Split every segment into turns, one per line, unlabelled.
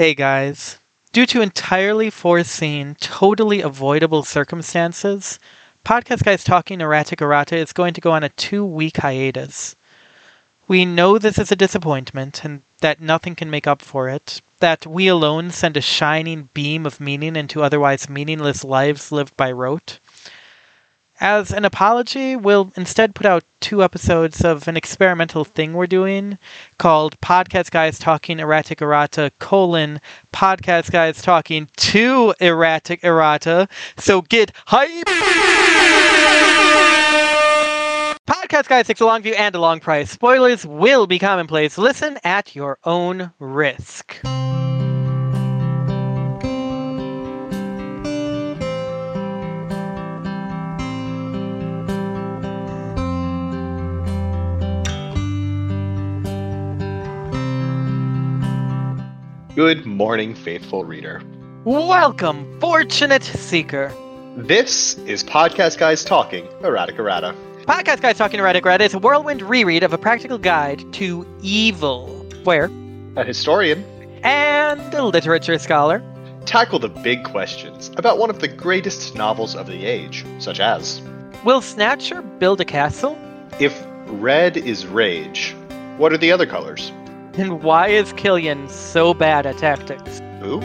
Hey guys. Due to entirely foreseen, totally avoidable circumstances, Podcast Guys Talking Erratic Errata is going to go on a two week hiatus. We know this is a disappointment and that nothing can make up for it, that we alone send a shining beam of meaning into otherwise meaningless lives lived by rote. As an apology, we'll instead put out two episodes of an experimental thing we're doing called Podcast Guys Talking Erratic Errata colon Podcast Guys Talking to Erratic Errata. So get hype! Podcast Guys takes a long view and a long price. Spoilers will be commonplace. Listen at your own risk.
Good morning, faithful reader.
Welcome, fortunate seeker.
This is Podcast Guys Talking Erratic Errata.
Podcast Guys Talking Erratic Errata is a whirlwind reread of a practical guide to evil, where
A historian
and a literature scholar
tackle the big questions about one of the greatest novels of the age, such as
will Snatcher build a castle?
If red is rage, what are the other colors?
And why is Killian so bad at tactics?
Ooh.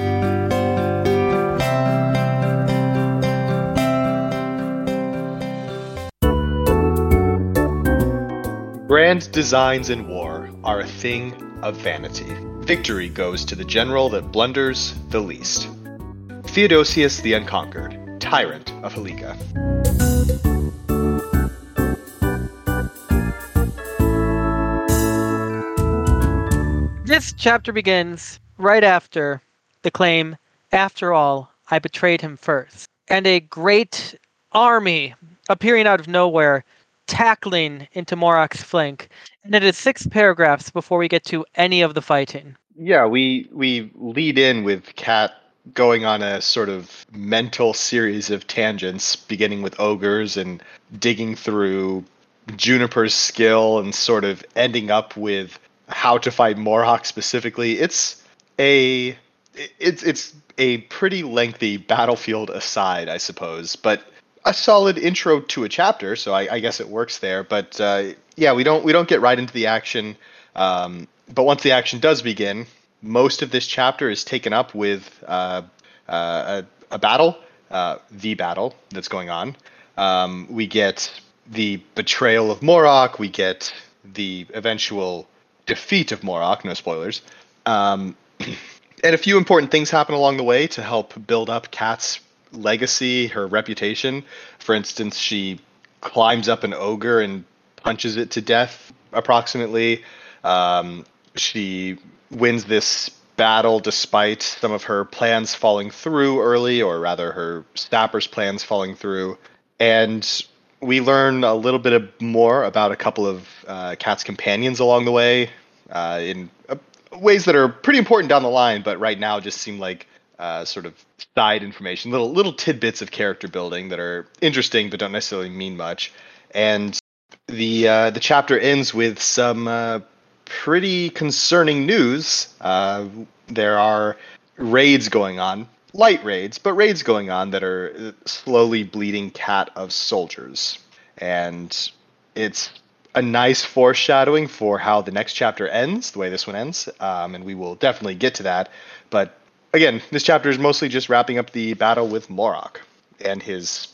Grand designs in war are a thing of vanity. Victory goes to the general that blunders the least. Theodosius the Unconquered, tyrant of Helike.
This chapter begins right after the claim, after all, I betrayed him first. And a great army appearing out of nowhere, tackling into Morok's flank. And it is six paragraphs before we get to any of the fighting.
Yeah, we we lead in with Cat going on a sort of mental series of tangents, beginning with ogres and digging through Juniper's skill and sort of ending up with how to fight Morok specifically. It's a it's it's a pretty lengthy battlefield aside, I suppose, but a solid intro to a chapter. So I, I guess it works there. But uh, yeah, we don't we don't get right into the action. Um, but once the action does begin, most of this chapter is taken up with uh, uh, a, a battle, uh, the battle that's going on. Um, we get the betrayal of Morok. We get the eventual defeat of Morok. No spoilers. Um, and a few important things happen along the way to help build up Kat's legacy, her reputation. For instance, she climbs up an ogre and punches it to death, approximately. Um, she wins this battle despite some of her plans falling through early, or rather, her sapper's plans falling through. And we learn a little bit of more about a couple of uh, Kat's companions along the way uh, in uh, ways that are pretty important down the line, but right now just seem like uh, sort of side information, little little tidbits of character building that are interesting but don't necessarily mean much. And the uh, the chapter ends with some uh, pretty concerning news. There are raids going on, light raids, but raids going on that are slowly bleeding cat of soldiers, and it's a nice foreshadowing for how the next chapter ends, the way this one ends, um, and we will definitely get to that. But again, this chapter is mostly just wrapping up the battle with Morok and his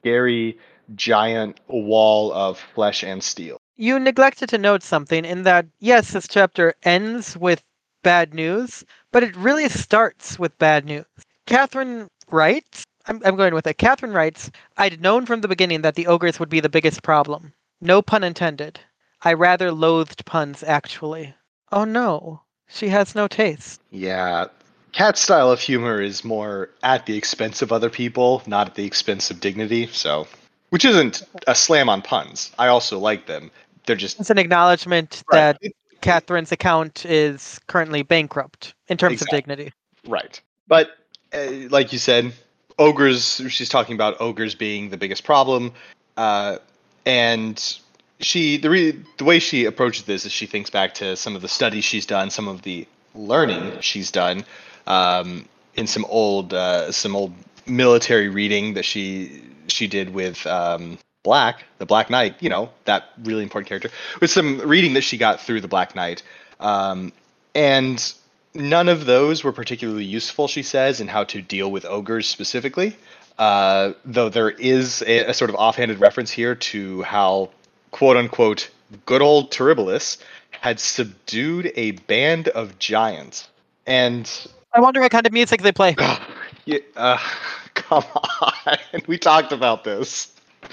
scary giant wall of flesh and steel.
You neglected to note something in that, yes, this chapter ends with bad news, but it really starts with bad news. Catherine writes, I'm, I'm going with it. Catherine writes, I'd known from the beginning that the ogres would be the biggest problem. No pun intended. I rather loathed puns, actually. Oh no, she has no taste.
Yeah, Cat's style of humor is more at the expense of other people, not at the expense of dignity. So, which isn't a slam on puns. I also like them. They're just
It's an acknowledgement
Right.
that Catherine's account is currently bankrupt in terms
Exactly.
of dignity.
right. But uh, like you said, ogres. She's talking about ogres being the biggest problem, uh, and she the re, the way she approaches this is she thinks back to some of the studies she's done, some of the learning she's done um, in some old uh, some old military reading that she she did with um, Black, the Black Knight. You know that really important character with some reading that she got through the Black Knight, um, and none of those were particularly useful. She says in how to deal with ogres specifically. Uh, though there is a, a, sort of offhanded reference here to how, quote unquote, good old Terribilis had subdued a band of giants. And
I wonder what kind of music they play.
yeah, uh, come on. We talked about this.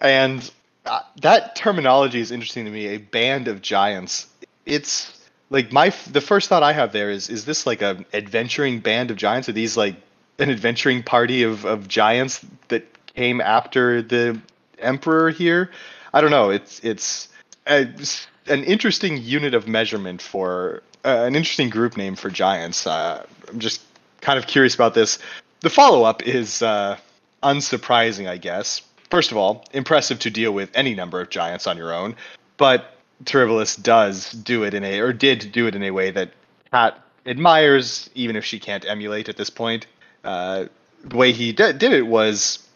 and uh, that terminology is interesting to me. A band of giants. It's like my the first thought I have there is is this like a adventuring band of giants? Are these like an adventuring party of, of giants that came after the emperor here. I don't know. It's it's, a, an interesting unit of measurement for uh, an interesting group name for giants. Uh, I'm just kind of curious about this. The follow up is uh, unsurprising, I guess. First of all, impressive to deal with any number of giants on your own, but Terribilis does do it in a, or did do it in a way that Kat admires, even if she can't emulate at this point. Uh, the way he d- did it was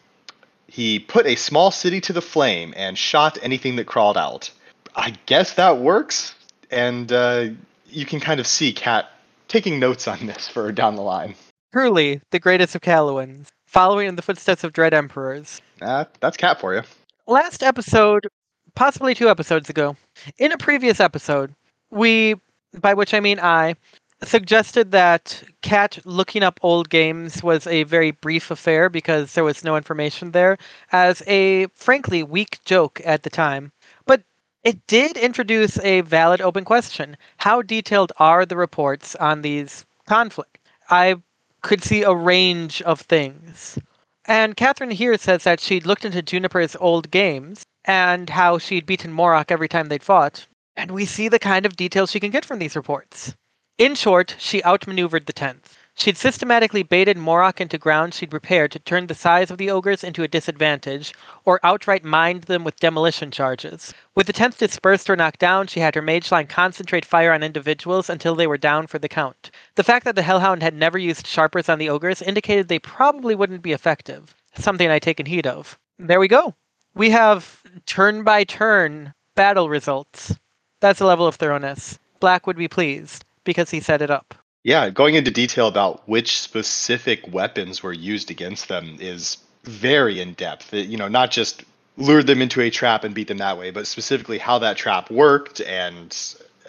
he put a small city to the flame and shot anything that crawled out. I guess that works, and uh, you can kind of see Kat taking notes on this for down the line.
Truly, the greatest of Callowans, following in the footsteps of Dread Emperors.
Uh, that's Kat for you.
Last episode, possibly two episodes ago, in a previous episode, we, by which I mean I, suggested that Kat looking up old games was a very brief affair because there was no information there, as a frankly weak joke at the time. But it did introduce a valid open question. How detailed are the reports on these conflicts? I could see a range of things. And Catherine here says that she'd looked into Juniper's old games and how she'd beaten Morok every time they'd fought. And we see the kind of details she can get from these reports. In short, she outmaneuvered the tenth. She'd systematically baited Morok into ground she'd prepared to turn the size of the ogres into a disadvantage, or outright mined them with demolition charges. With the tenth dispersed or knocked down, she had her mage line concentrate fire on individuals until they were down for the count. The fact that the Hellhound had never used sharpers on the ogres indicated they probably wouldn't be effective. Something I'd taken heed of. There we go. We have turn by turn battle results. That's a level of thoroughness. Black would be pleased because he set it up.
Yeah, going into detail about which specific weapons were used against them is very in depth. You know, not just lured them into a trap and beat them that way, but specifically how that trap worked and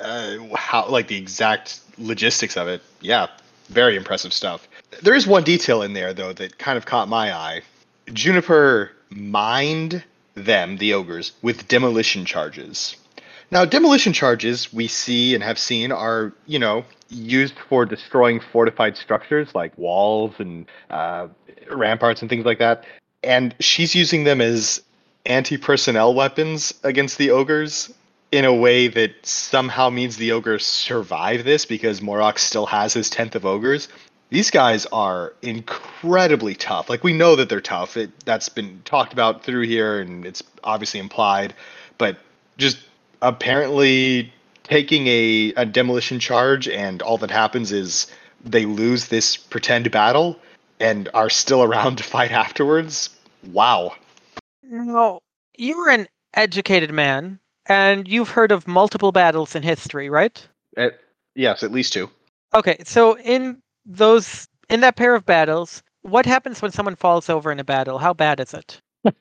uh, how, like, the exact logistics of it. Yeah, very impressive stuff. There is one detail in there, though, that kind of caught my eye. Juniper mined them, the ogres, with demolition charges. Now, demolition charges we see and have seen are, you know, used for destroying fortified structures like walls and uh, ramparts and things like that. And she's using them as anti personnel weapons against the ogres in a way that somehow means the ogres survive this because Morok still has his 10th of ogres. These guys are incredibly tough. Like, we know that they're tough. It, that's been talked about through here and it's obviously implied. But just apparently taking a, a demolition charge and all that happens is they lose this pretend battle and are still around to fight afterwards wow
no you're an educated man and you've heard of multiple battles in history right
uh, yes at least two
okay so in those in that pair of battles what happens when someone falls over in a battle how bad is it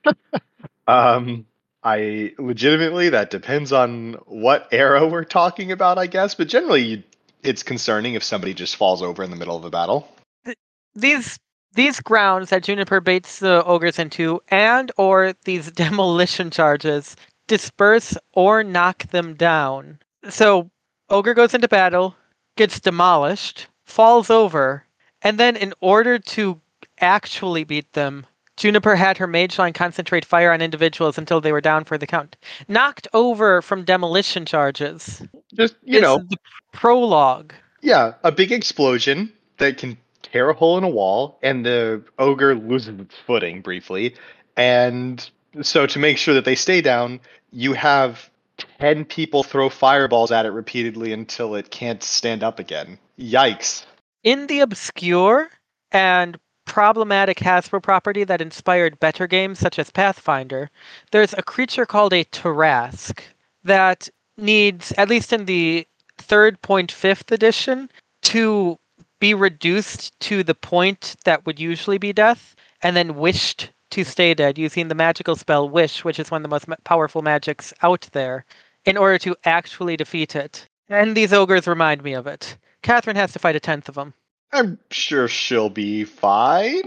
um I legitimately that depends on what era we're talking about, I guess. But generally, it's concerning if somebody just falls over in the middle of a battle.
These these grounds that Juniper baits the ogres into, and or these demolition charges, disperse or knock them down. So ogre goes into battle, gets demolished, falls over, and then in order to actually beat them, Juniper had her mage line concentrate fire on individuals until they were down for the count. Knocked over from demolition charges.
Just, you know.
The prologue.
Yeah, a big explosion that can tear a hole in a wall, and the ogre loses its footing briefly. And so, to make sure that they stay down, you have 10 people throw fireballs at it repeatedly until it can't stand up again. Yikes.
In the obscure and problematic Hasbro property that inspired better games such as Pathfinder, there's a creature called a Tarrasque that needs, at least in the third point fifth edition, to be reduced to the point that would usually be death and then wished to stay dead using the magical spell Wish, which is one of the most powerful magics out there, in order to actually defeat it. And these ogres remind me of it. Catherine has to fight a tenth of them.
I'm sure she'll be fine.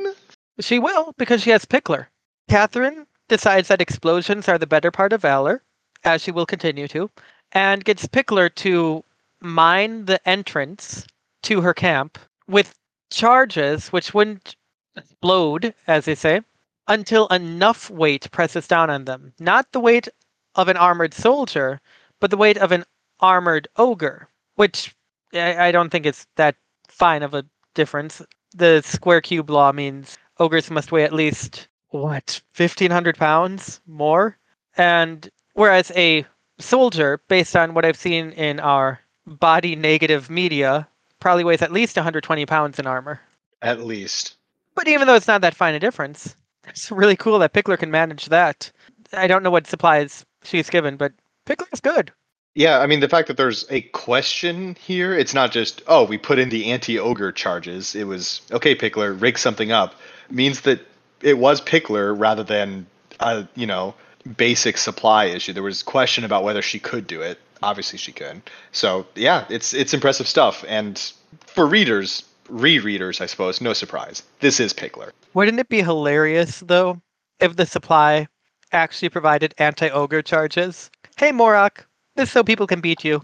She will, because she has Pickler. Catherine decides that explosions are the better part of valor, as she will continue to, and gets Pickler to mine the entrance to her camp with charges which wouldn't explode, as they say, until enough weight presses down on them. Not the weight of an armored soldier, but the weight of an armored ogre, which I I don't think it's that fine of a difference. The square cube law means ogres must weigh at least, what, 1,500 pounds more? And whereas a soldier, based on what I've seen in our body negative media, probably weighs at least 120 pounds in armor.
At least.
But even though it's not that fine a difference, it's really cool that Pickler can manage that. I don't know what supplies she's given, but Pickler's good.
Yeah, I mean the fact that there's a question here, it's not just oh we put in the anti-ogre charges. It was okay, Pickler, rig something up, means that it was Pickler rather than a you know basic supply issue. There was question about whether she could do it. Obviously she could. So yeah, it's it's impressive stuff. And for readers, rereaders, I suppose, no surprise. This is Pickler.
Wouldn't it be hilarious, though, if the supply actually provided anti ogre charges? Hey, Morok, this so people can beat you.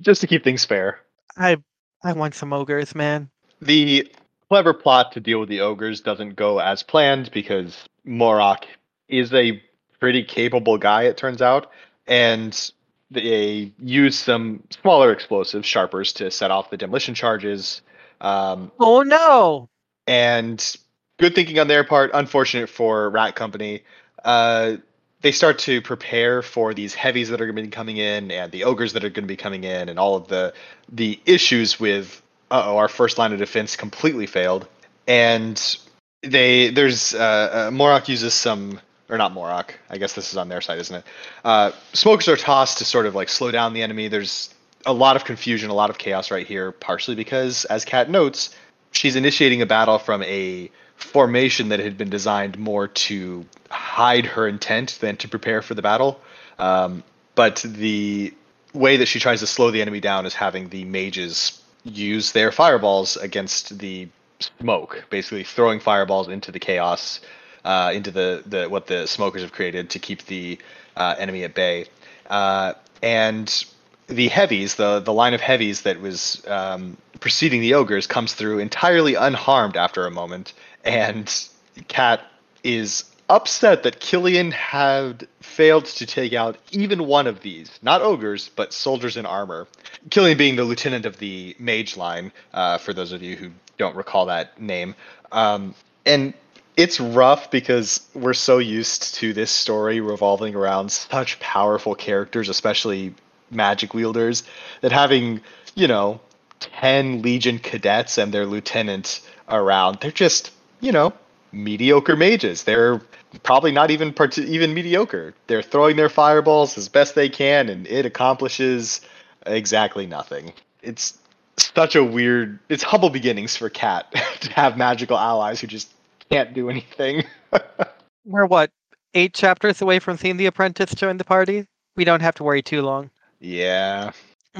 Just to keep things fair.
I I want some ogres, man.
The clever plot to deal with the ogres doesn't go as planned because Morok is a pretty capable guy, it turns out, and they use some smaller explosives, sharpers, to set off the demolition charges. Um,
Oh no!
and good thinking on their part. Unfortunate for Rat Company. Uh, they start to prepare for these heavies that are going to be coming in, and the ogres that are going to be coming in, and all of the the issues with. Oh, our first line of defense completely failed, and they there's uh, uh, Morok uses some or not Morok. I guess this is on their side, isn't it? Uh, smokers are tossed to sort of like slow down the enemy. There's a lot of confusion, a lot of chaos right here, partially because, as Kat notes, she's initiating a battle from a formation that had been designed more to hide her intent than to prepare for the battle. Um, but the way that she tries to slow the enemy down is having the mages use their fireballs against the smoke, basically throwing fireballs into the chaos, uh, into the, the what the smokers have created to keep the uh, enemy at bay. Uh, and the heavies, the the line of heavies that was um, preceding the ogres, comes through entirely unharmed after a moment, and Cat is upset that Killian had failed to take out even one of these, not ogres, but soldiers in armor. Killian being the lieutenant of the mage line, uh, for those of you who don't recall that name. Um, and it's rough because we're so used to this story revolving around such powerful characters, especially magic wielders, that having, you know, 10 Legion cadets and their lieutenant around, they're just, you know, mediocre mages. They're probably not even part- even mediocre. They're throwing their fireballs as best they can, and it accomplishes exactly nothing. It's such a weird. It's humble beginnings for Cat to have magical allies who just can't do anything.
We're what, eight chapters away from seeing the apprentice join the party? We don't have to worry too long.
yeah,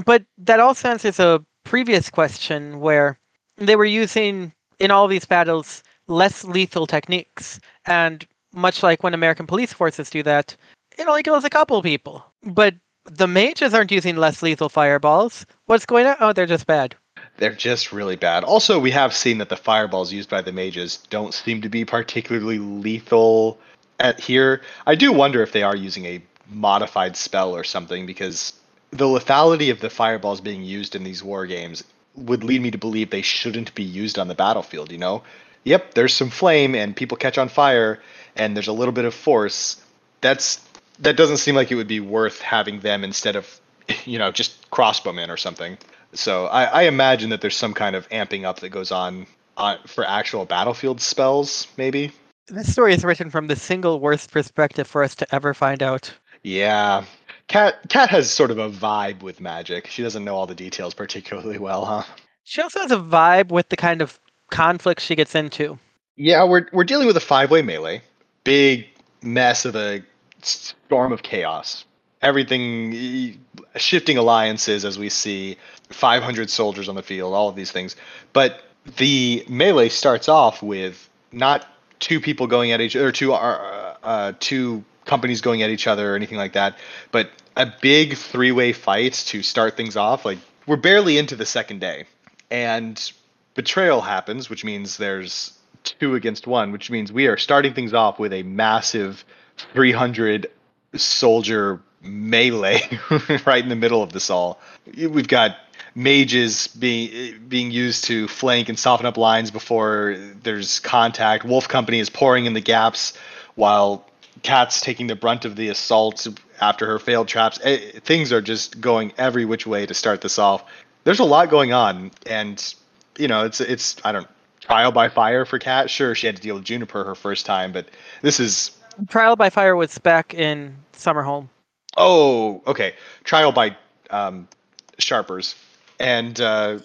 But that also answers a previous question where they were using, in all these battles, less lethal techniques. And much like when American police forces do that, it only kills a couple people. But the mages aren't using less lethal fireballs. What's going on? Oh, they're just bad.
they're just really bad. Also, we have seen that the fireballs used by the mages don't seem to be particularly lethal at here. I do wonder if they are using a modified spell or something because the lethality of the fireballs being used in these war games would lead me to believe they shouldn't be used on the battlefield, you know? Yep, there's some flame and people catch on fire and there's a little bit of force. That's that doesn't seem like it would be worth having them instead of, you know, just crossbowmen or something. So I, I imagine that there's some kind of amping up that goes on, on for actual battlefield spells, maybe.
This story is written from the single worst perspective for us to ever find out.
Yeah. Cat Cat has sort of a vibe with magic. She doesn't know all the details particularly well, huh?
She also has a vibe with the kind of conflict she gets into.
Yeah, we're we're dealing with a five-way melee. Big mess of a storm of chaos. Everything shifting alliances as we see 500 soldiers on the field, all of these things. But the melee starts off with not two people going at each other, two uh, uh, two companies going at each other or anything like that, but a big three-way fight to start things off. Like we're barely into the second day, and betrayal happens, which means there's two against one, which means we are starting things off with a massive 300 soldier melee right in the middle of this all. We've got mages being being used to flank and soften up lines before there's contact. Wolf Company is pouring in the gaps while Cat's taking the brunt of the assault after her failed traps. Eh, things are just going every which way to start this off. There's a lot going on, and you know it's it's I don't trial by fire for Cat. Sure, she had to deal with Juniper her first time, but this is
trial by fire was back in Summerholm.
Oh, okay. Trial by um, Sharpers, and uh,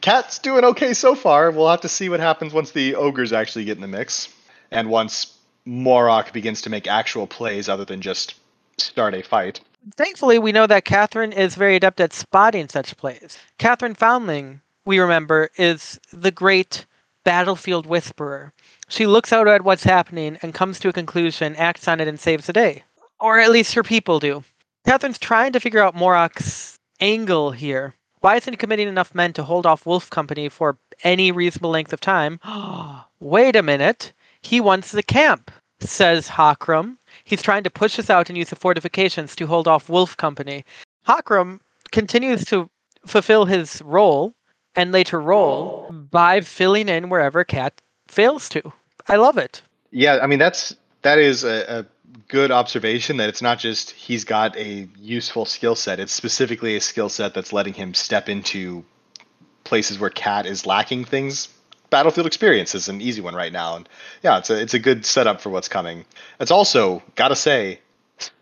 Cat's doing okay so far. We'll have to see what happens once the ogres actually get in the mix, and once Morok begins to make actual plays other than just start a fight.
Thankfully, we know that Catherine is very adept at spotting such plays. Catherine Foundling, we remember, is the great battlefield whisperer. She looks out at what's happening and comes to a conclusion, acts on it, and saves the day. Or at least her people do. Catherine's trying to figure out Morok's angle here. Why isn't he committing enough men to hold off Wolf Company for any reasonable length of time? Wait a minute. He wants the camp, says Hakram. He's trying to push us out and use the fortifications to hold off Wolf Company. Hakram continues to fulfill his role and later role by filling in wherever Cat fails to. I love it.
Yeah, I mean that's that is a, a good observation that it's not just he's got a useful skill set. It's specifically a skill set that's letting him step into places where Cat is lacking things. Battlefield experience is an easy one right now, and yeah, it's a it's a good setup for what's coming. It's also gotta say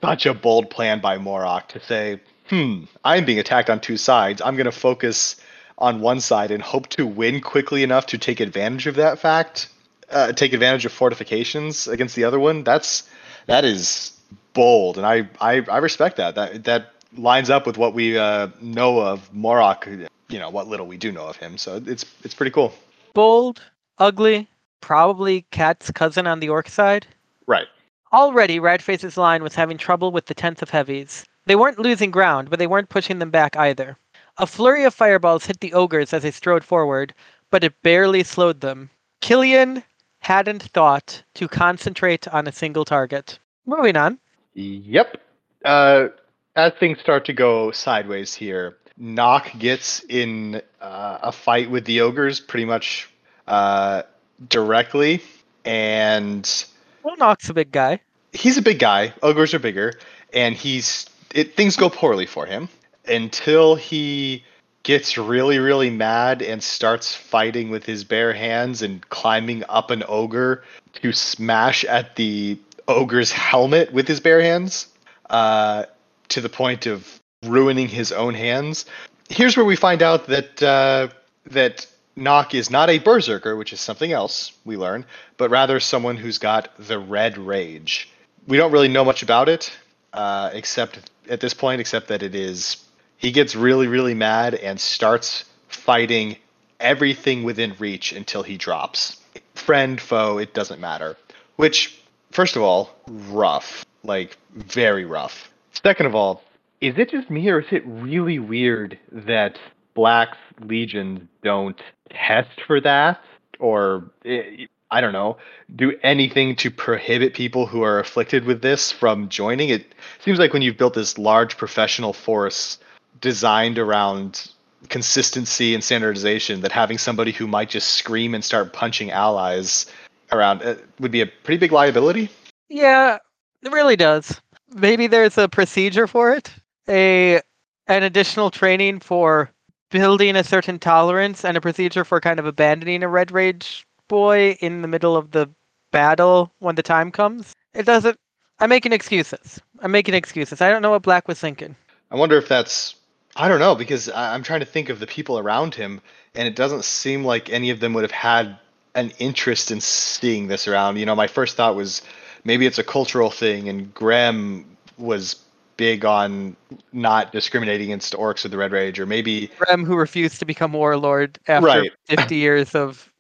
such a bold plan by Morok to say, "Hmm, I'm being attacked on two sides. I'm going to focus on one side and hope to win quickly enough to take advantage of that fact, uh, take advantage of fortifications against the other one. That's that is bold, and I I, I respect that. That that lines up with what we uh, know of Morok. You know what little we do know of him, so it's it's pretty cool.
Bold, ugly, probably Cat's cousin on the orc side.
Right.
Already, Ratface's line was having trouble with the tenth of heavies. They weren't losing ground, but they weren't pushing them back either. A flurry of fireballs hit the ogres as they strode forward, but it barely slowed them. Killian hadn't thought to concentrate on a single target. Moving on.
Yep. Uh, as things start to go sideways here, Nauk gets in uh, a fight with the ogres pretty much uh, directly, and
well, Nauk's a big guy.
He's a big guy. Ogres are bigger, and he's it. Things go poorly for him until he gets really, really mad and starts fighting with his bare hands and climbing up an ogre to smash at the ogre's helmet with his bare hands uh, to the point of ruining his own hands. Here's where we find out that uh, that Nauk is not a berserker, which is something else we learn, but rather someone who's got the red rage. We don't really know much about it, uh, except at this point, except that it is he gets really, really mad and starts fighting everything within reach until he drops. Friend, foe, it doesn't matter. Which, first of all, rough. Like, very rough. Second of all, is it just me or is it really weird that Black's legions don't test for that? Or, eh, I don't know, do anything to prohibit people who are afflicted with this from joining? It seems like when you've built this large professional force designed around consistency and standardization that having somebody who might just scream and start punching allies around it would be a pretty big liability.
Yeah, it really does. maybe there's a procedure for it. A an additional training for building a certain tolerance and a procedure for kind of abandoning a red rage boy in the middle of the battle when the time comes. It doesn't. I'm making excuses. I'm making excuses. I don't know what Black was thinking.
I wonder if that's. I don't know because I- I'm trying to think of the people around him, and it doesn't seem like any of them would have had an interest in seeing this around. You know, my first thought was maybe it's a cultural thing, and Graham was big on not discriminating against orcs with the Red Rage, or maybe
Rem, who refused to become warlord after
Right.
50 years of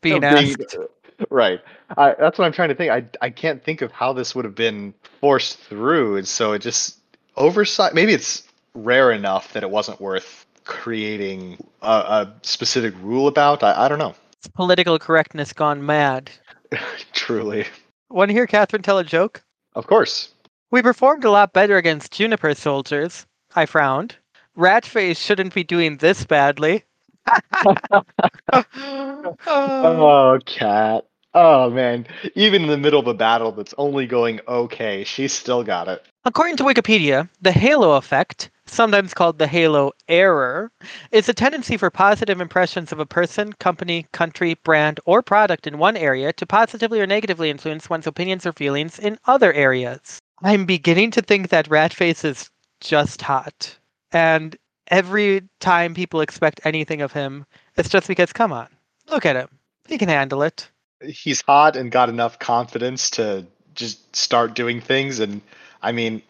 being
being-
asked.
right. I, that's what I'm trying to think. I I can't think of how this would have been forced through, and so it just oversight. Maybe it's rare enough that it wasn't worth creating a, a specific rule about. I, I don't know.
It's political correctness gone mad.
Truly,
Want to hear Catherine tell a joke?
of course.
We performed a lot better against Juniper soldiers. I frowned. Ratface shouldn't be doing this badly. Oh.
Oh, cat. Oh man, even in the middle of a battle that's only going okay, she's still got it.
According to Wikipedia, the halo effect, sometimes called the halo error, is a tendency for positive impressions of a person, company, country, brand, or product in one area to positively or negatively influence one's opinions or feelings in other areas. I'm beginning to think that Ratface is just hot. And every time people expect anything of him, it's just because, come on, look at him. He can handle it.
He's hot and got enough confidence to just start doing things, and I mean,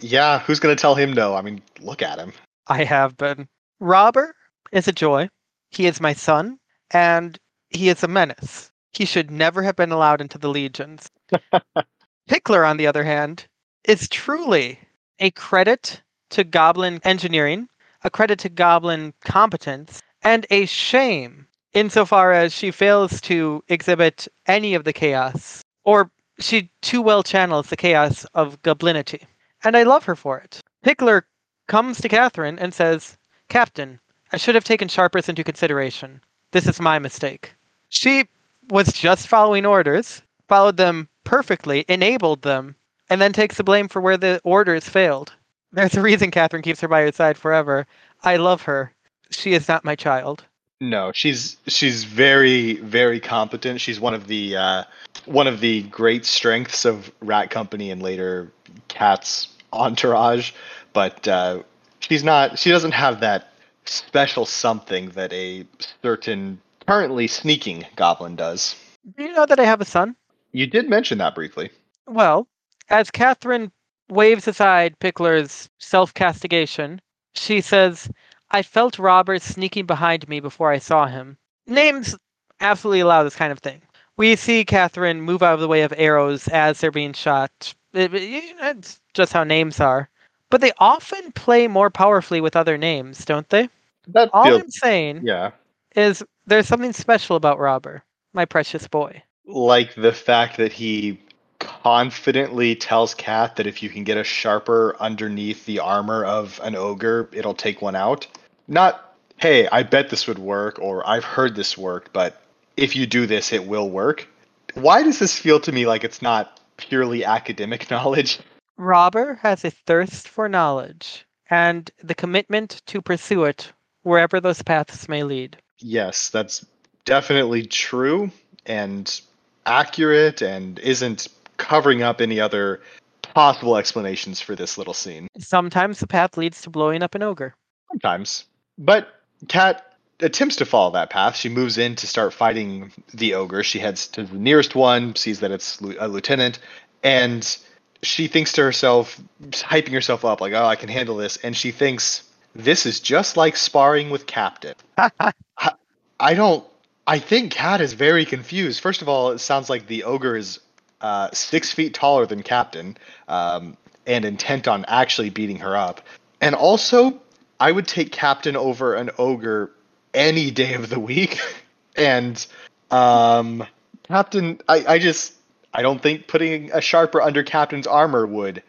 yeah, who's gonna tell him no? I mean, look at him.
I have been. Robber is a joy. He is my son, and he is a menace. He should never have been allowed into the legions. Pickler, on the other hand, is truly a credit to Goblin engineering, a credit to Goblin competence, and a shame insofar as she fails to exhibit any of the chaos, or she too well channels the chaos of goblinity. And I love her for it. Pickler comes to Catherine and says, Captain, I should have taken Sharpers into consideration. This is my mistake. She was just following orders, followed them perfectly, enabled them, and then takes the blame for where the orders failed. There's a reason Catherine keeps her by her side forever. I love her. She is not my child.
No, she's she's very very competent. She's one of the uh, one of the great strengths of Rat Company and later Cat's entourage, but uh, she's not. She doesn't have that special something that a certain currently sneaking goblin does.
Do you know that I have a son?
You did mention that briefly.
Well, as Catherine waves aside Pickler's self castigation, she says, I felt Robber sneaking behind me before I saw him. Names absolutely allow this kind of thing. We see Catherine move out of the way of arrows as they're being shot. It's just how names are. But they often play more powerfully with other names, don't they?
That
All
feels
I'm saying
yeah,
is there's something special about Robber, my precious boy.
like the fact that he confidently tells Cat that if you can get a sharper underneath the armor of an ogre, it'll take one out. Not, hey, I bet this would work, or I've heard this worked, but if you do this, it will work. Why does this feel to me like it's not purely academic knowledge?
Robber has a thirst for knowledge and the commitment to pursue it wherever those paths may lead.
Yes, that's definitely true and accurate and isn't covering up any other possible explanations for this little scene.
Sometimes the path leads to blowing up an ogre.
Sometimes. But Kat attempts to follow that path. She moves in to start fighting the ogre. She heads to the nearest one, sees that it's a lieutenant, and she thinks to herself, hyping herself up, like, oh, I can handle this. And she thinks, this is just like sparring with Captain. I, I don't. I think Kat is very confused. First of all, it sounds like the ogre is uh, six feet taller than Captain um, and intent on actually beating her up. And also, I would take Captain over an ogre any day of the week. and um, Captain, I, I just, I don't think putting a sharper under Captain's armor would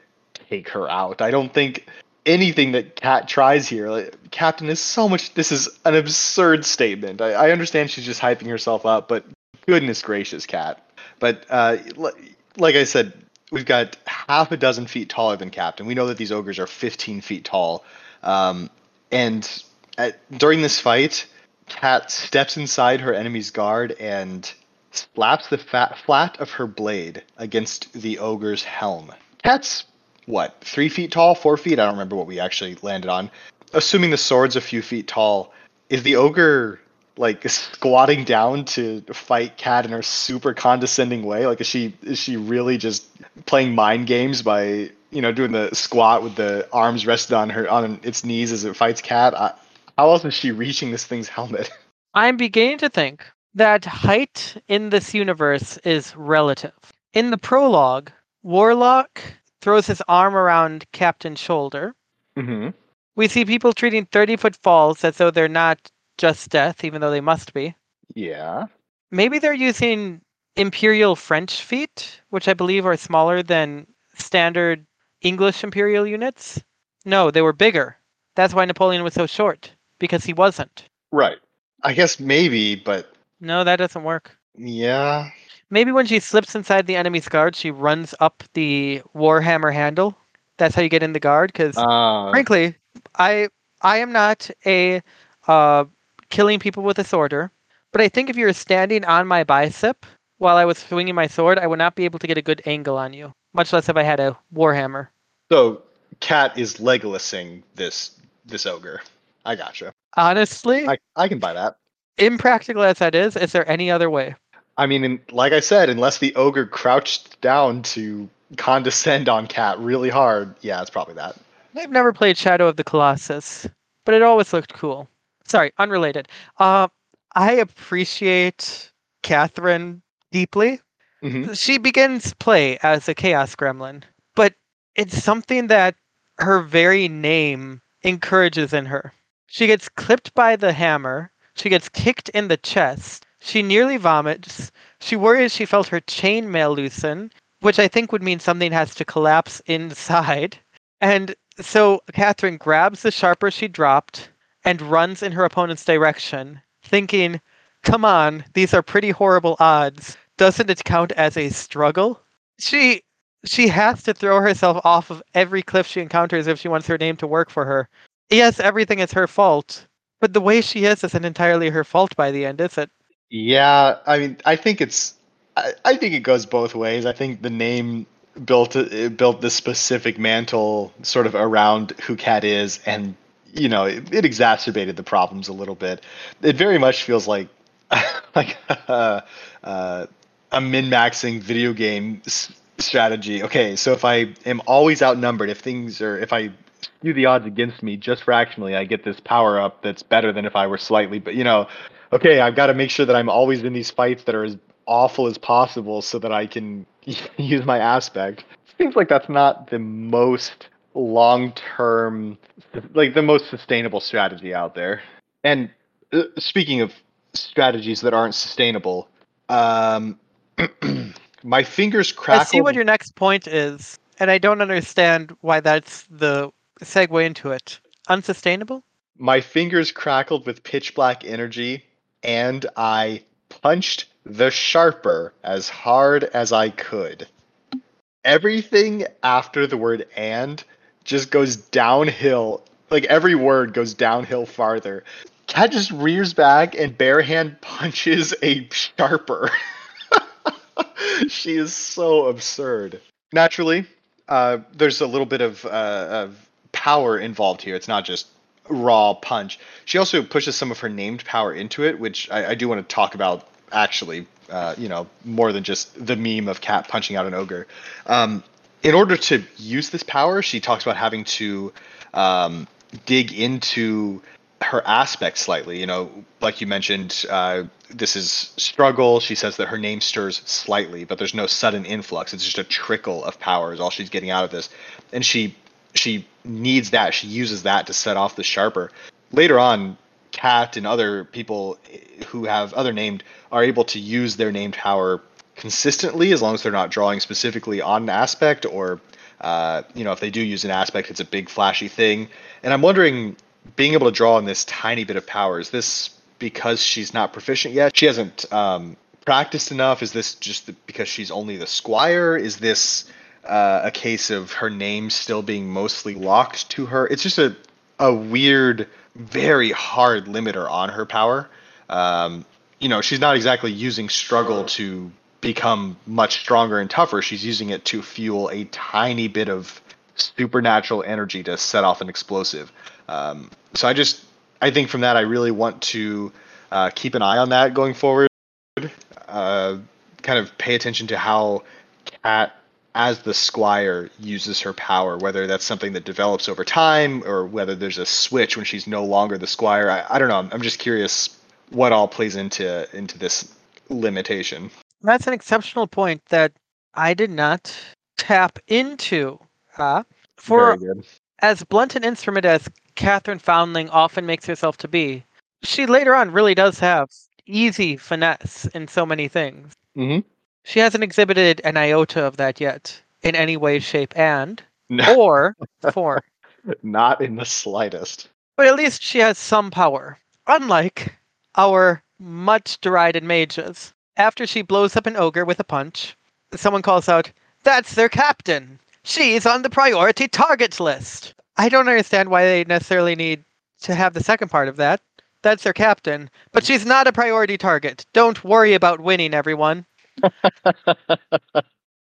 take her out. I don't think anything that Cat tries here, like, Captain is so much. This is an absurd statement. I, I understand she's just hyping herself up, but goodness gracious, Cat. But uh, li- like I said, we've got half a dozen feet taller than Captain. We know that these ogres are 15 feet tall. Um, and at, during this fight, Cat steps inside her enemy's guard and slaps the fat, flat of her blade against the ogre's helm. Cat's what, three feet tall, four feet? I don't remember what we actually landed on. Assuming the sword's a few feet tall, is the ogre like squatting down to fight Cat in her super condescending way? Like, is she is she really just playing mind games by you know doing the squat with the arms rested on her on its knees as it fights Cat? How else is she reaching this thing's helmet?
I'm beginning to think that height in this universe is relative. In the prologue, Warlock throws his arm around Captain's shoulder.
Mm-hmm.
We see people treating 30 foot falls as though they're not just death, even though they must be.
Yeah.
Maybe they're using Imperial French feet, which I believe are smaller than standard English Imperial units. No, they were bigger. That's why Napoleon was so short, because he wasn't.
Right. I guess maybe, but
No, that doesn't work.
yeah.
Maybe when she slips inside the enemy's guard, she runs up the Warhammer handle. That's how you get in the guard, because
Uh,
frankly, I I am not a uh, killing people with a sworder, but I think if you were standing on my bicep while I was swinging my sword, I would not be able to get a good angle on you. Much less if I had a warhammer.
so Cat is Legolasing this this ogre. I gotcha.
Honestly,
I I can buy that.
impractical as that is, is there any other way?
I mean, in, like I said, unless the ogre crouched down to condescend on Cat really hard, yeah, it's probably that.
I've never played Shadow of the Colossus, but it always looked cool. Sorry, unrelated. Uh, I appreciate Catherine deeply.
hmm
She begins play as a Chaos Gremlin, but it's something that her very name encourages in her. She gets clipped by the hammer, she gets kicked in the chest, she nearly vomits, she worries she felt her chainmail loosen, which I think would mean something has to collapse inside. And so Catherine grabs the sharper she dropped and runs in her opponent's direction, thinking, come on, these are pretty horrible odds. Doesn't it count as a struggle? She she has to throw herself off of every cliff she encounters if she wants her name to work for her. Yes, everything is her fault, but the way she is isn't entirely her fault by the end, is it?
Yeah, I mean, I think it's, I, I think it goes both ways. I think the name built it built this specific mantle sort of around who Cat is, and you know, it, it exacerbated the problems a little bit. It very much feels like like uh, uh, a min maxing video game strategy. Okay, so if I am always outnumbered, if things are, if I skew the odds against me just fractionally, I get this power up that's better than if I were slightly, but you know, okay, I've got to make sure that I'm always in these fights that are as awful as possible so that I can use my aspect. Seems like that's not the most long term, like the most sustainable strategy out there. And uh, speaking of strategies that aren't sustainable, um, my fingers crackle.
I see what your next point is, and I don't understand why that's the segue into it. Unsustainable?
my fingers crackled with pitch black energy, and I punched the sharper as hard as I could. Everything after the word and just goes downhill. Like every word goes downhill farther. Cat just rears back and bare hand punches a sharper. she is so absurd. Naturally, uh, there's a little bit of, uh, of power involved here. It's not just raw punch. She also pushes some of her named power into it, which I, I do want to talk about actually. Uh, you know, more than just the meme of Cat punching out an ogre. Um, in order to use this power, she talks about having to um, dig into her aspect slightly. You know, like you mentioned, uh, this is struggle. She says that her name stirs slightly, but there's no sudden influx. It's just a trickle of power is all she's getting out of this, and she she needs that. She uses that to set off the sharper. Later on, Cat and other people who have other named are able to use their named power consistently as long as they're not drawing specifically on an aspect or uh, you know if they do use an aspect it's a big flashy thing and i'm wondering being able to draw on this tiny bit of power is this because she's not proficient yet she hasn't um, practiced enough is this just because she's only the squire is this uh, a case of her name still being mostly locked to her. It's just a a weird, very hard limiter on her power. Um, you know, she's not exactly using struggle to become much stronger and tougher. She's using it to fuel a tiny bit of supernatural energy to set off an explosive. Um, so I just, I think from that, I really want to uh, keep an eye on that going forward. Uh, kind of pay attention to how Cat, as the Squire, uses her power, whether that's something that develops over time or whether there's a switch when she's no longer the Squire. I, I don't know. I'm, I'm just curious what all plays into into this limitation.
That's an exceptional point that I did not tap into. Uh, for as blunt an instrument as Catherine Foundling often makes herself to be, she later on really does have easy finesse in so many things.
Mm-hmm.
She hasn't exhibited an iota of that yet in any way, shape, and
No,
or form.
not in the slightest.
But at least she has some power. Unlike our much derided mages. After she blows up an ogre with a punch, someone calls out, That's their captain! She's on the priority targets list! I don't understand why they necessarily need to have the second part of that. That's their captain. But she's not a priority target. Don't worry about winning, everyone.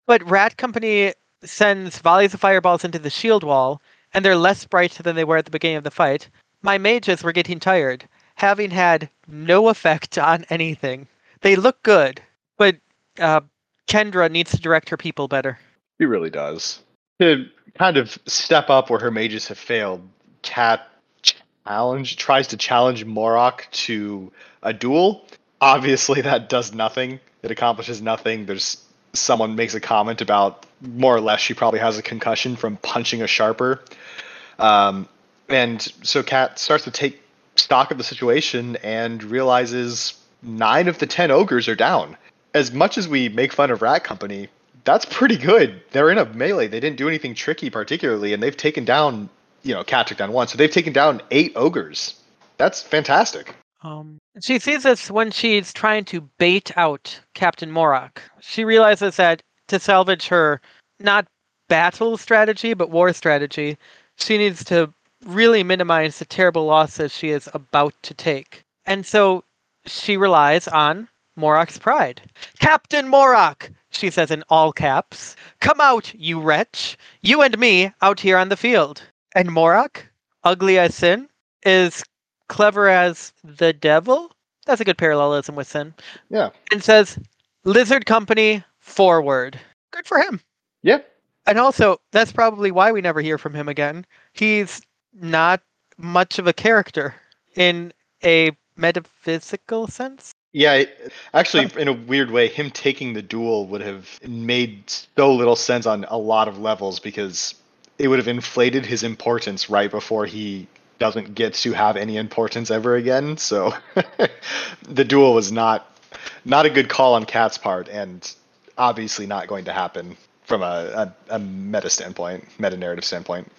But Rat Company sends volleys of fireballs into the shield wall, and they're less bright than they were at the beginning of the fight. My mages were getting tired, having had no effect on anything. They look good, but uh, Kendra needs to direct her people better.
He really does. To kind of step up where her mages have failed, Cat challenge tries to challenge Morok to a duel. Obviously, that does nothing. It accomplishes nothing. There's someone makes a comment about more or less she probably has a concussion from punching a sharper. Um, and so Cat starts to take stock of the situation and realizes nine of the ten ogres are down. As much as we make fun of Rat Company, that's pretty good. They're in a melee. They didn't do anything tricky particularly, and they've taken down, you know, Cat took down one, so they've taken down eight ogres. That's fantastic.
Um, she sees this when she's trying to bait out Captain Morok. She realizes that to salvage her, not battle strategy, but war strategy, she needs to really minimize the terrible losses she is about to take. And so she relies on Morok's pride. Captain Morok, she says in all caps, come out, you wretch. You and me out here on the field. And Morok, ugly as sin, is clever as the devil. That's a good parallelism with sin.
Yeah.
And says, Lizard Company, forward. Good for him.
Yeah.
And also, that's probably why we never hear from him again. He's not much of a character in a metaphysical sense.
Yeah, actually, in a weird way, him taking the duel would have made so little sense on a lot of levels because it would have inflated his importance right before he doesn't get to have any importance ever again. So the duel was not not a good call on Cat's part, and obviously not going to happen from a, a, a meta standpoint, meta narrative standpoint.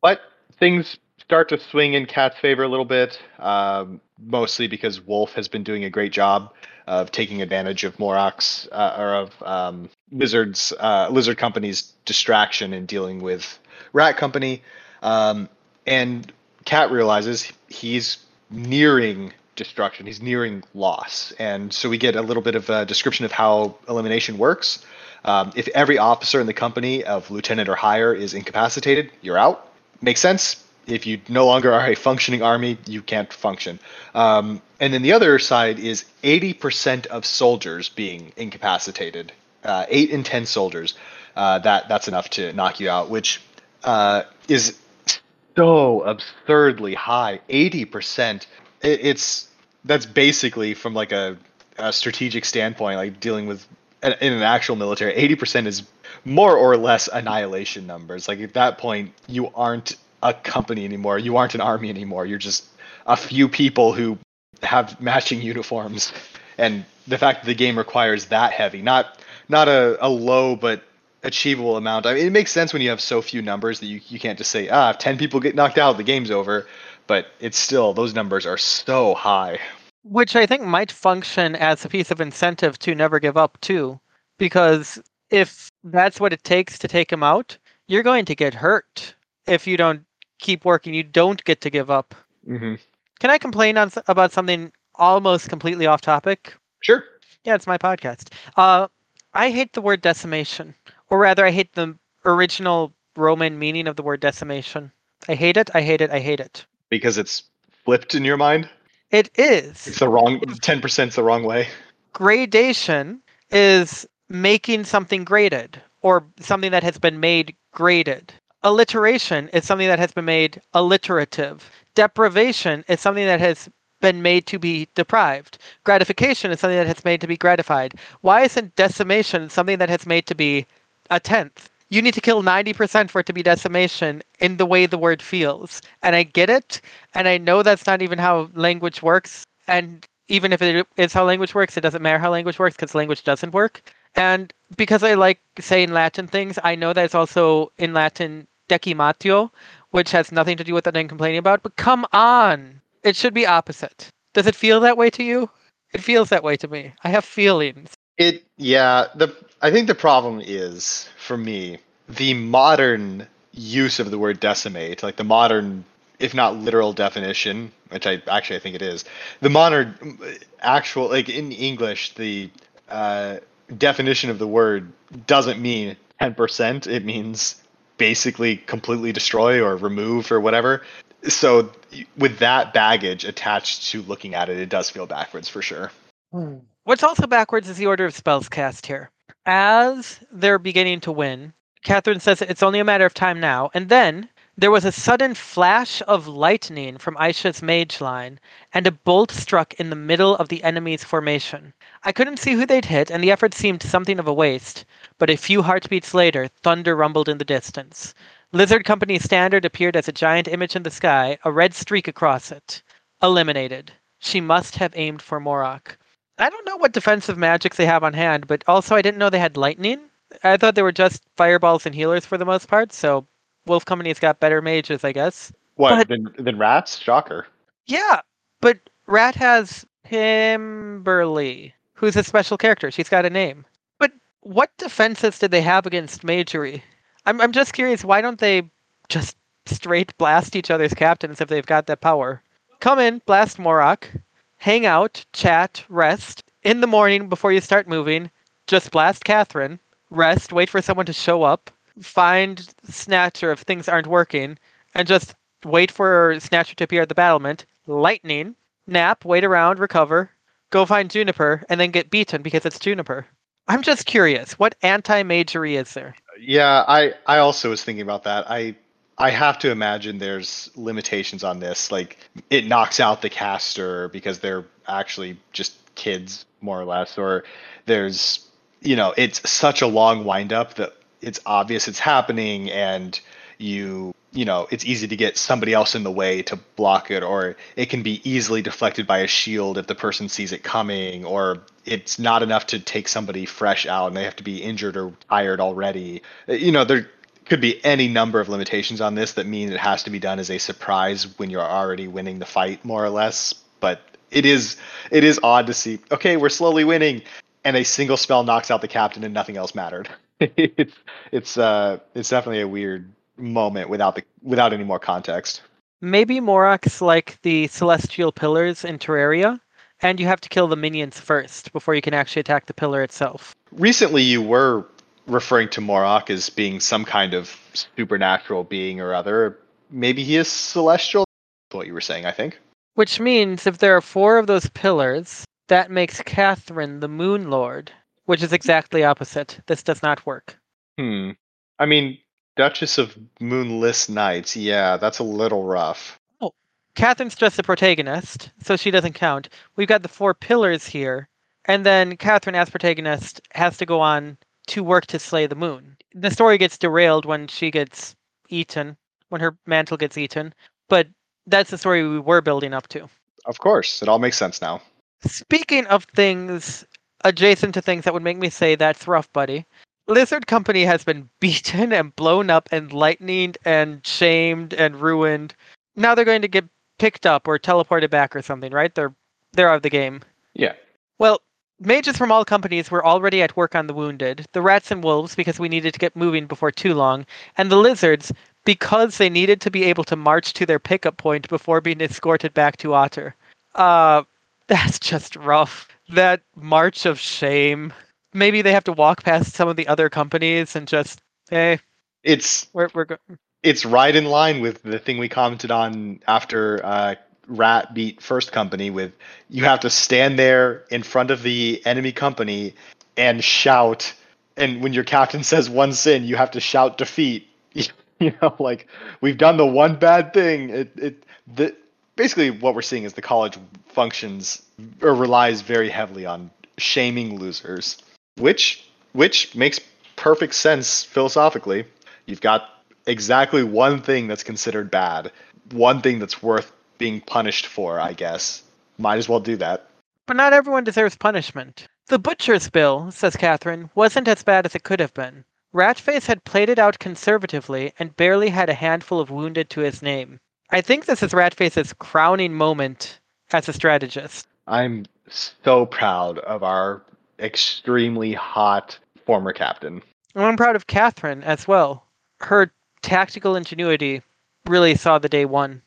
But things start to swing in Cat's favor a little bit, um, mostly because Wolf has been doing a great job of taking advantage of Morok's uh, or of um, Lizard's uh, Lizard Company's distraction in dealing with Rat Company, um, and Cat realizes he's nearing destruction. He's nearing loss, and so we get a little bit of a description of how elimination works. Um, if every officer in the company of lieutenant or higher is incapacitated, you're out. Makes sense. If you no longer are a functioning army, you can't function. Um, and then the other side is 80% of soldiers being incapacitated. Uh, eight in 10 soldiers. Uh, that that's enough to knock you out, which uh, is so absurdly high. 80%. It, it's that's basically from like a, a strategic standpoint, like dealing with in in an actual military, 80% is more or less annihilation numbers. Like at that point, you aren't a company anymore. You aren't an army anymore. You're just a few people who have matching uniforms. And the fact that the game requires that heavy, not not a, a low but achievable amount. I mean, it makes sense when you have so few numbers that you, you can't just say, ah, if 10 people get knocked out, the game's over. But it's still, those numbers are so high.
Which I think might function as a piece of incentive to never give up too, because if that's what it takes to take him out, you're going to get hurt if you don't keep working. You don't get to give up.
Mm-hmm.
Can I complain on about something almost completely off topic?
Sure.
Yeah, it's my podcast. Uh, I hate the word decimation, or rather, I hate the original Roman meaning of the word decimation. I hate it. I hate it. I hate it.
Because it's flipped in your mind.
It is.
It's the wrong. Ten percent's the wrong way.
gradation is making something graded or something that has been made graded. Alliteration is something that has been made alliterative. Deprivation is something that has been made to be deprived. Gratification is something that has made to be gratified. Why isn't decimation something that has made to be a tenth? You need to kill 90% for it to be decimation in the way the word feels. And I get it. And I know that's not even how language works. And even if it is how language works, it doesn't matter how language works because language doesn't work. And because I like saying Latin things, I know that it's also in Latin decimatio, which has nothing to do with what I'm complaining about. But come on, it should be opposite. Does it feel that way to you? It feels that way to me. I have feelings.
It yeah, the I think the problem is for me the modern use of the word decimate, like the modern if not literal definition, which I actually I think it is, the modern actual like in English the uh, definition of the word doesn't mean 10%, it means basically completely destroy or remove or whatever. So with that baggage attached to looking at it, it does feel backwards for sure.
What's also backwards is the order of spells cast here. As they're beginning to win, Catherine says it's only a matter of time now, and then there was a sudden flash of lightning from Aisha's mage line, and a bolt struck in the middle of the enemy's formation. I couldn't see who they'd hit, and the effort seemed something of a waste, but a few heartbeats later, thunder rumbled in the distance. Lizard Company's standard appeared as a giant image in the sky, a red streak across it. Eliminated. She must have aimed for Morok. I don't know what defensive magics they have on hand, but also I didn't know they had lightning. I thought they were just fireballs and healers for the most part, so Wolf Company's got better mages, I guess.
What
But-
than than rats? Shocker.
Yeah, but Rat has Kimberly, who's a special character. She's got a name. But what defenses did they have against Magery? I'm I'm just curious. Why don't they just straight blast each other's captains if they've got that power? Come in, blast Morok, hang out, chat, rest. In the morning before you start moving, just blast Catherine, rest, wait for someone to show up, find Snatcher if things aren't working, and just wait for Snatcher to appear at the battlement, lightning, nap, wait around, recover, go find Juniper, and then get beaten because it's Juniper. I'm just curious, what anti-magery is there?
Yeah, I I also was thinking about that. I I have to imagine there's limitations on this. Like it knocks out the caster because they're actually just kids more or less or there's you know, it's such a long windup that it's obvious it's happening and you you know, it's easy to get somebody else in the way to block it or it can be easily deflected by a shield if the person sees it coming or it's not enough to take somebody fresh out and they have to be injured or tired already. You know, there could be any number of limitations on this that mean it has to be done as a surprise when you're already winning the fight more or less, but it is it is odd to see okay, we're slowly winning and a single spell knocks out the captain and nothing else mattered. it's it's uh it's definitely a weird moment without the without any more context.
Maybe Morok's like the celestial pillars in Terraria, and you have to kill the minions first before you can actually attack the pillar itself.
Recently, you were referring to Morok as being some kind of supernatural being or other. Maybe he is celestial. What you were saying, I think.
Which means if there are four of those pillars, that makes Catherine the Moon Lord, which is exactly opposite. This does not work.
Hmm. I mean, Duchess of Moonless Nights. Yeah, that's a little rough.
Oh, Catherine's just the protagonist, so she doesn't count. We've got the four pillars here, and then Catherine, as protagonist, has to go on to work to slay the moon. The story gets derailed when she gets eaten, when her mantle gets eaten, but that's the story we were building up to.
Of course, it all makes sense now.
Speaking of things adjacent to things that would make me say that's rough, buddy. Lizard Company has been beaten and blown up and lightninged and shamed and ruined. Now they're going to get picked up or teleported back or something, right? They're they're out of the game.
Yeah.
Well, Mages from all companies were already at work on the wounded, the rats and wolves because we needed to get moving before too long, and the lizards because they needed to be able to march to their pickup point before being escorted back to Ater. Uh, that's just rough. That march of shame. Maybe they have to walk past some of the other companies and just, hey,
It's
we're, we're go-
it's right in line with the thing we commented on after uh, Rat beat First Company. With you have to stand there in front of the enemy company and shout, and when your captain says one sin, you have to shout defeat. You know, like we've done the one bad thing. It it the basically what we're seeing is the college functions or relies very heavily on shaming losers, which which makes perfect sense philosophically. You've got exactly one thing that's considered bad, one thing that's worth being punished for, I guess. Might as well do that.
But not everyone deserves punishment. The butcher's bill, says Catherine, wasn't as bad as it could have been. Ratface had played it out conservatively and barely had a handful of wounded to his name. I think this is Ratface's crowning moment as a strategist.
I'm so proud of our extremely hot former captain.
And I'm proud of Catherine as well. Her tactical ingenuity really saw the day one.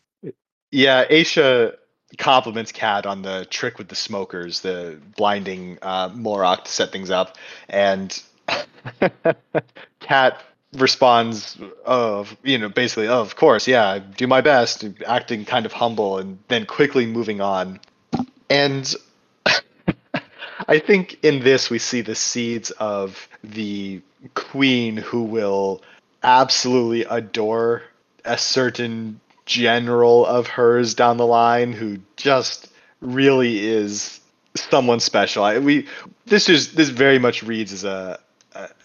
Yeah, Aisha compliments Kat on the trick with the smokers, the blinding uh, Morok to set things up, and Kat responds of you know basically oh, of course yeah I do my best acting kind of humble and then quickly moving on. And i think in this we see the seeds of the queen who will absolutely adore a certain general of hers down the line who just really is someone special. I, we this is this very much reads as a,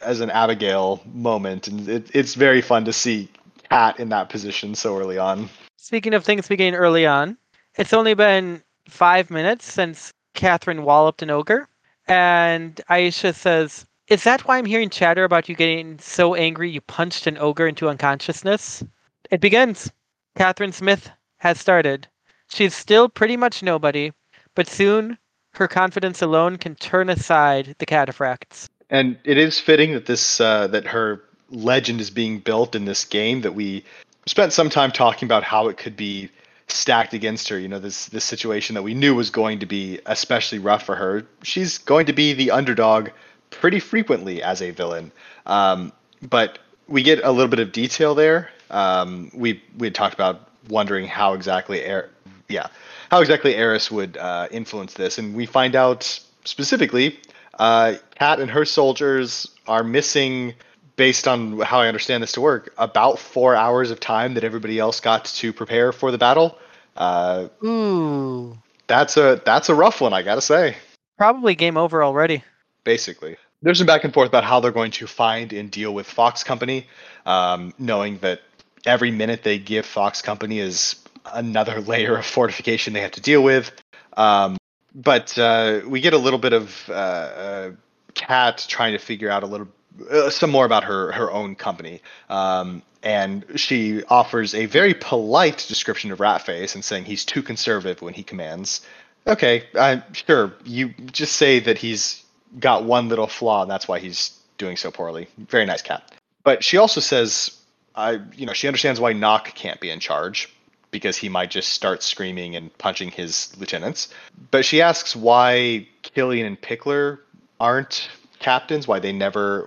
as an Abigail moment, and it, it's very fun to see Kat in that position so early on.
Speaking of things beginning early on, it's only been five minutes since Catherine walloped an ogre, and Aisha says, Is that why I'm hearing chatter about you getting so angry you punched an ogre into unconsciousness? It begins. Catherine Smith has started. She's still pretty much nobody, but soon her confidence alone can turn aside the cataphracts.
And it is fitting that this uh, that her legend is being built in this game. That we spent some time talking about how it could be stacked against her. You know, this this situation that we knew was going to be especially rough for her. She's going to be the underdog pretty frequently as a villain. Um, but we get a little bit of detail there. Um, we we had talked about wondering how exactly Air, yeah, how exactly Heiress would uh, influence this, and we find out specifically, uh, Kat and her soldiers are missing, based on how I understand this to work, about four hours of time that everybody else got to prepare for the battle. Uh,
Ooh.
that's a that's a rough one, I gotta say.
Probably game over already.
basically. There's some back and forth about how they're going to find and deal with Fox Company, um, knowing that every minute they give Fox Company is another layer of fortification they have to deal with. Um, but uh, we get a little bit of uh, uh, Kat trying to figure out a little uh, some more about her her own company. Um, and she offers a very polite description of Ratface and saying he's too conservative when he commands. Okay, I'm sure you just say that he's got one little flaw and that's why he's doing so poorly. Very nice cat. But she also says, I, you know, she understands why Nauk can't be in charge because he might just start screaming and punching his lieutenants. But she asks why Kilian and Pickler aren't captains, why they never,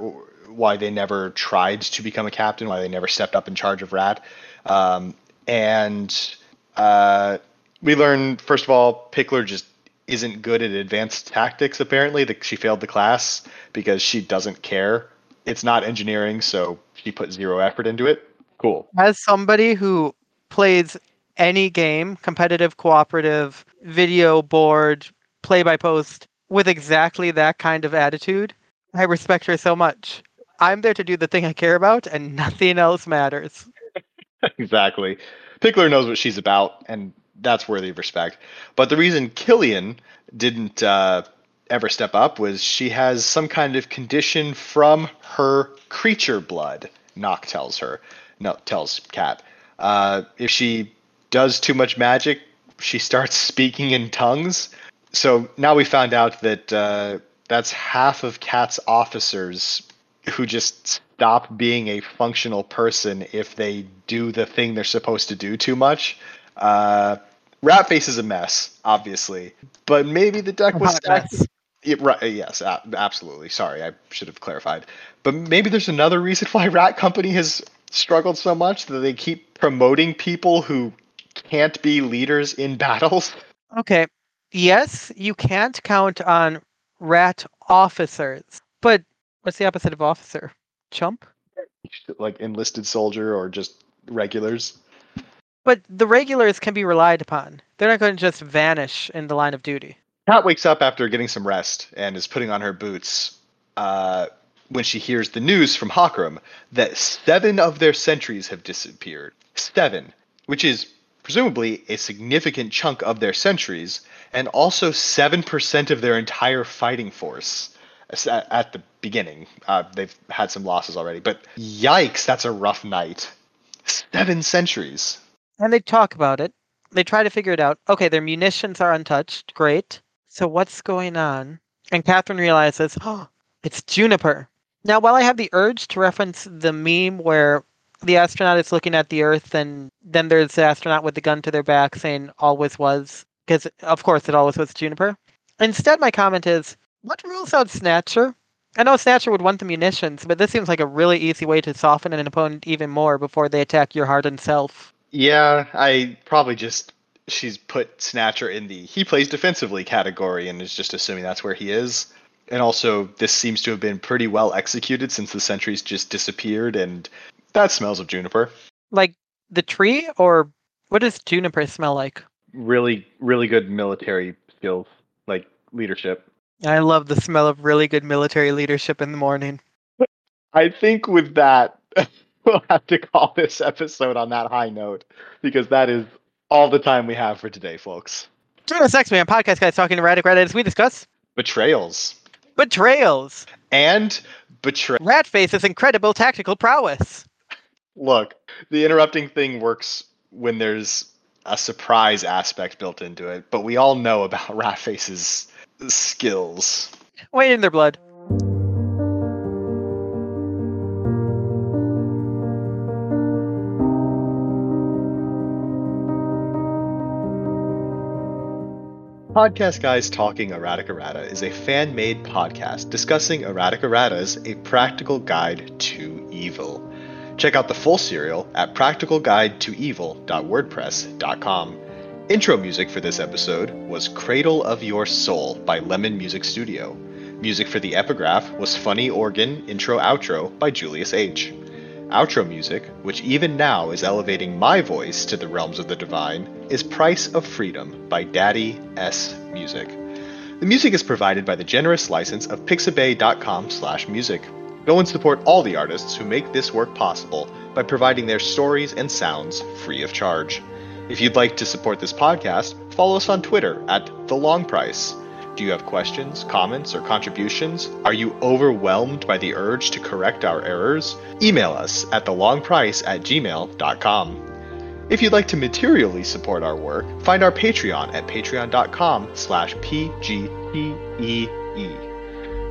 why they never tried to become a captain, why they never stepped up in charge of Rat. Um, and uh, we learn first of all, Pickler just isn't good at advanced tactics. Apparently, that she failed the class because she doesn't care. It's not engineering, so she put zero effort into it. Cool.
As somebody who plays any game, competitive, cooperative, video board, play by post, with exactly that kind of attitude, I respect her so much. I'm there to do the thing I care about, and nothing else matters.
exactly. Pickler knows what she's about, and that's worthy of respect. But the reason Killian didn't uh, ever step up was she has some kind of condition from her creature blood. Nauk tells her, no, tells Kat. Uh, if she does too much magic, she starts speaking in tongues. So now we found out that uh, That's half of Cat's officers who just stop being a functional person if they do the thing they're supposed to do too much. Uh, Ratface is a mess, obviously, but maybe the deck was stacked. Yeah, right, uh, yes, absolutely. Sorry, I should have clarified. But maybe there's another reason why Rat Company has struggled so much that they keep promoting people who can't be leaders in battles.
Okay. Yes, you can't count on rat officers. But what's the opposite of officer? Chump?
like enlisted soldier or just regulars.
But the regulars can be relied upon. They're not going to just vanish in the line of duty.
Kat wakes up after getting some rest and is putting on her boots uh, when she hears the news from Hakram that seven of their sentries have disappeared. Seven, which is presumably a significant chunk of their sentries, and also 7% of their entire fighting force at, the beginning. Uh, they've had some losses already, but yikes, that's a rough night. Seven sentries.
And they talk about it. They try to figure it out. Okay, their munitions are untouched. Great. So what's going on? And Catherine realizes, oh, it's Juniper. Now, while I have the urge to reference the meme where the astronaut is looking at the Earth and then there's the astronaut with the gun to their back saying always was, because of course it always was Juniper. Instead, my comment is, what rules out Snatcher? I know Snatcher would want the munitions, but this seems like a really easy way to soften an opponent even more before they attack your hardened self.
Yeah, I probably just she's put Snatcher in the he plays defensively category and is just assuming that's where he is. And also, this seems to have been pretty well executed since the sentries just disappeared, and that smells of juniper.
Like the tree, or what does Juniper smell like?
Really, really good military skills, like leadership.
I love the smell of really good military leadership in the morning.
I think with that, we'll have to call this episode on that high note because that is all the time we have for today, folks.
Join us next week on Podcast Guys Talking Erratic Errata as we discuss
Betrayals
betrayals,
and betray.
Ratface's incredible tactical prowess.
Look, the interrupting thing works when there's a surprise aspect built into it, but we all know about Ratface's skills.
Wait in their blood.
Podcast Guys Talking Erratic Errata is a fan made podcast discussing erratic erratas, a practical guide to evil. Check out the full serial at practicalguidetoevil.wordpress.com. Intro music for this episode was Cradle of Your Soul by Lemon Music Studio. Music for the epigraph was Funny Organ Intro Outro by Julius H. Outro music, which even now is elevating my voice to the realms of the divine, is Price of Freedom by Daddy S Music. The music is provided by the generous license of pixabay.com slash music. Go and support all the artists who make this work possible by providing their stories and sounds free of charge. If you'd like to support this podcast, follow us on Twitter at The Long Price. Do you have questions, comments, or contributions? Are you overwhelmed by the urge to correct our errors? Email us at thelongprice at gmail.com. If you'd like to materially support our work, find our Patreon at patreon.com slash pgtee.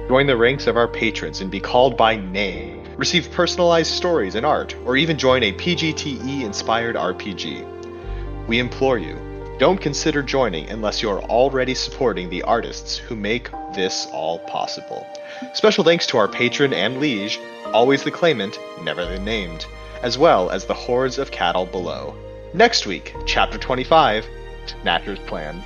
Join the ranks of our patrons and be called by name. Receive personalized stories and art, or even join a PGTE-inspired RPG. We implore you, don't consider joining unless you're already supporting the artists who make this all possible. Special thanks to our patron and liege, always the claimant, never the named, as well as the hordes of cattle below. Next week, Chapter 25 Snatcher's Plan.